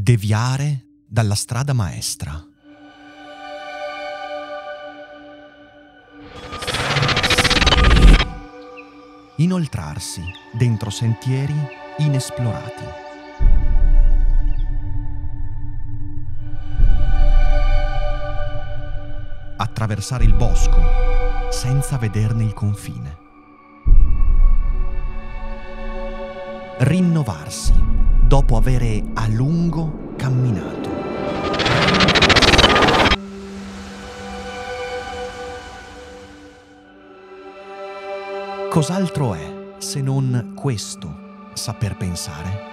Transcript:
Deviare dalla strada maestra. Inoltrarsi dentro sentieri inesplorati. Attraversare il bosco senza vederne il confine. Rinnovarsi dopo avere a lungo camminato. Cos'altro è se non questo saper pensare?